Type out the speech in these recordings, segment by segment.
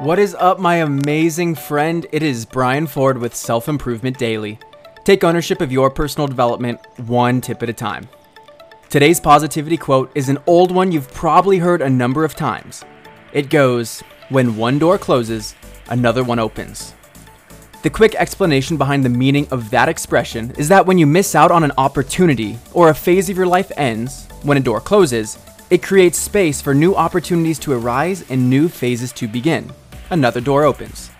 What is up, my amazing friend? It is Brian Ford with Self Improvement Daily. Take ownership of your personal development one tip at a time. Today's positivity quote is an old one you've probably heard a number of times. It goes, When one door closes, another one opens. The quick explanation behind the meaning of that expression is that when you miss out on an opportunity or a phase of your life ends, when a door closes, it creates space for new opportunities to arise and new phases to begin. Another door opens.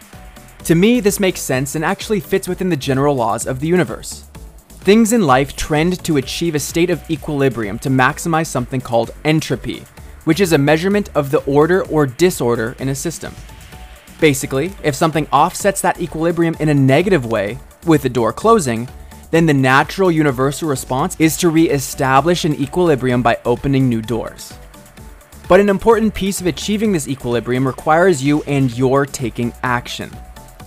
To me, this makes sense and actually fits within the general laws of the universe. Things in life trend to achieve a state of equilibrium to maximize something called entropy, which is a measurement of the order or disorder in a system. Basically, if something offsets that equilibrium in a negative way, with the door closing, then the natural universal response is to re-establish an equilibrium by opening new doors. But an important piece of achieving this equilibrium requires you and your taking action.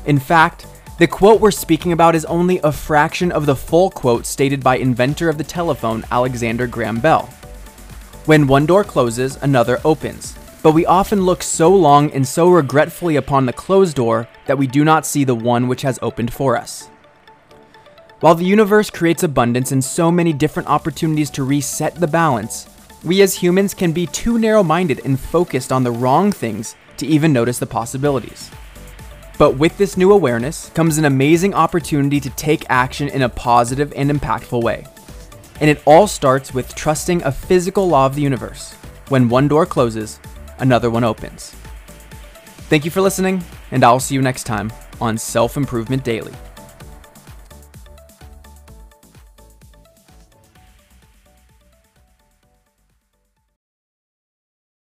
In fact, the quote we're speaking about is only a fraction of the full quote stated by inventor of the telephone Alexander Graham Bell. When one door closes, another opens. But we often look so long and so regretfully upon the closed door that we do not see the one which has opened for us. While the universe creates abundance and so many different opportunities to reset the balance, we as humans can be too narrow minded and focused on the wrong things to even notice the possibilities. But with this new awareness comes an amazing opportunity to take action in a positive and impactful way. And it all starts with trusting a physical law of the universe. When one door closes, another one opens. Thank you for listening, and I'll see you next time on Self Improvement Daily.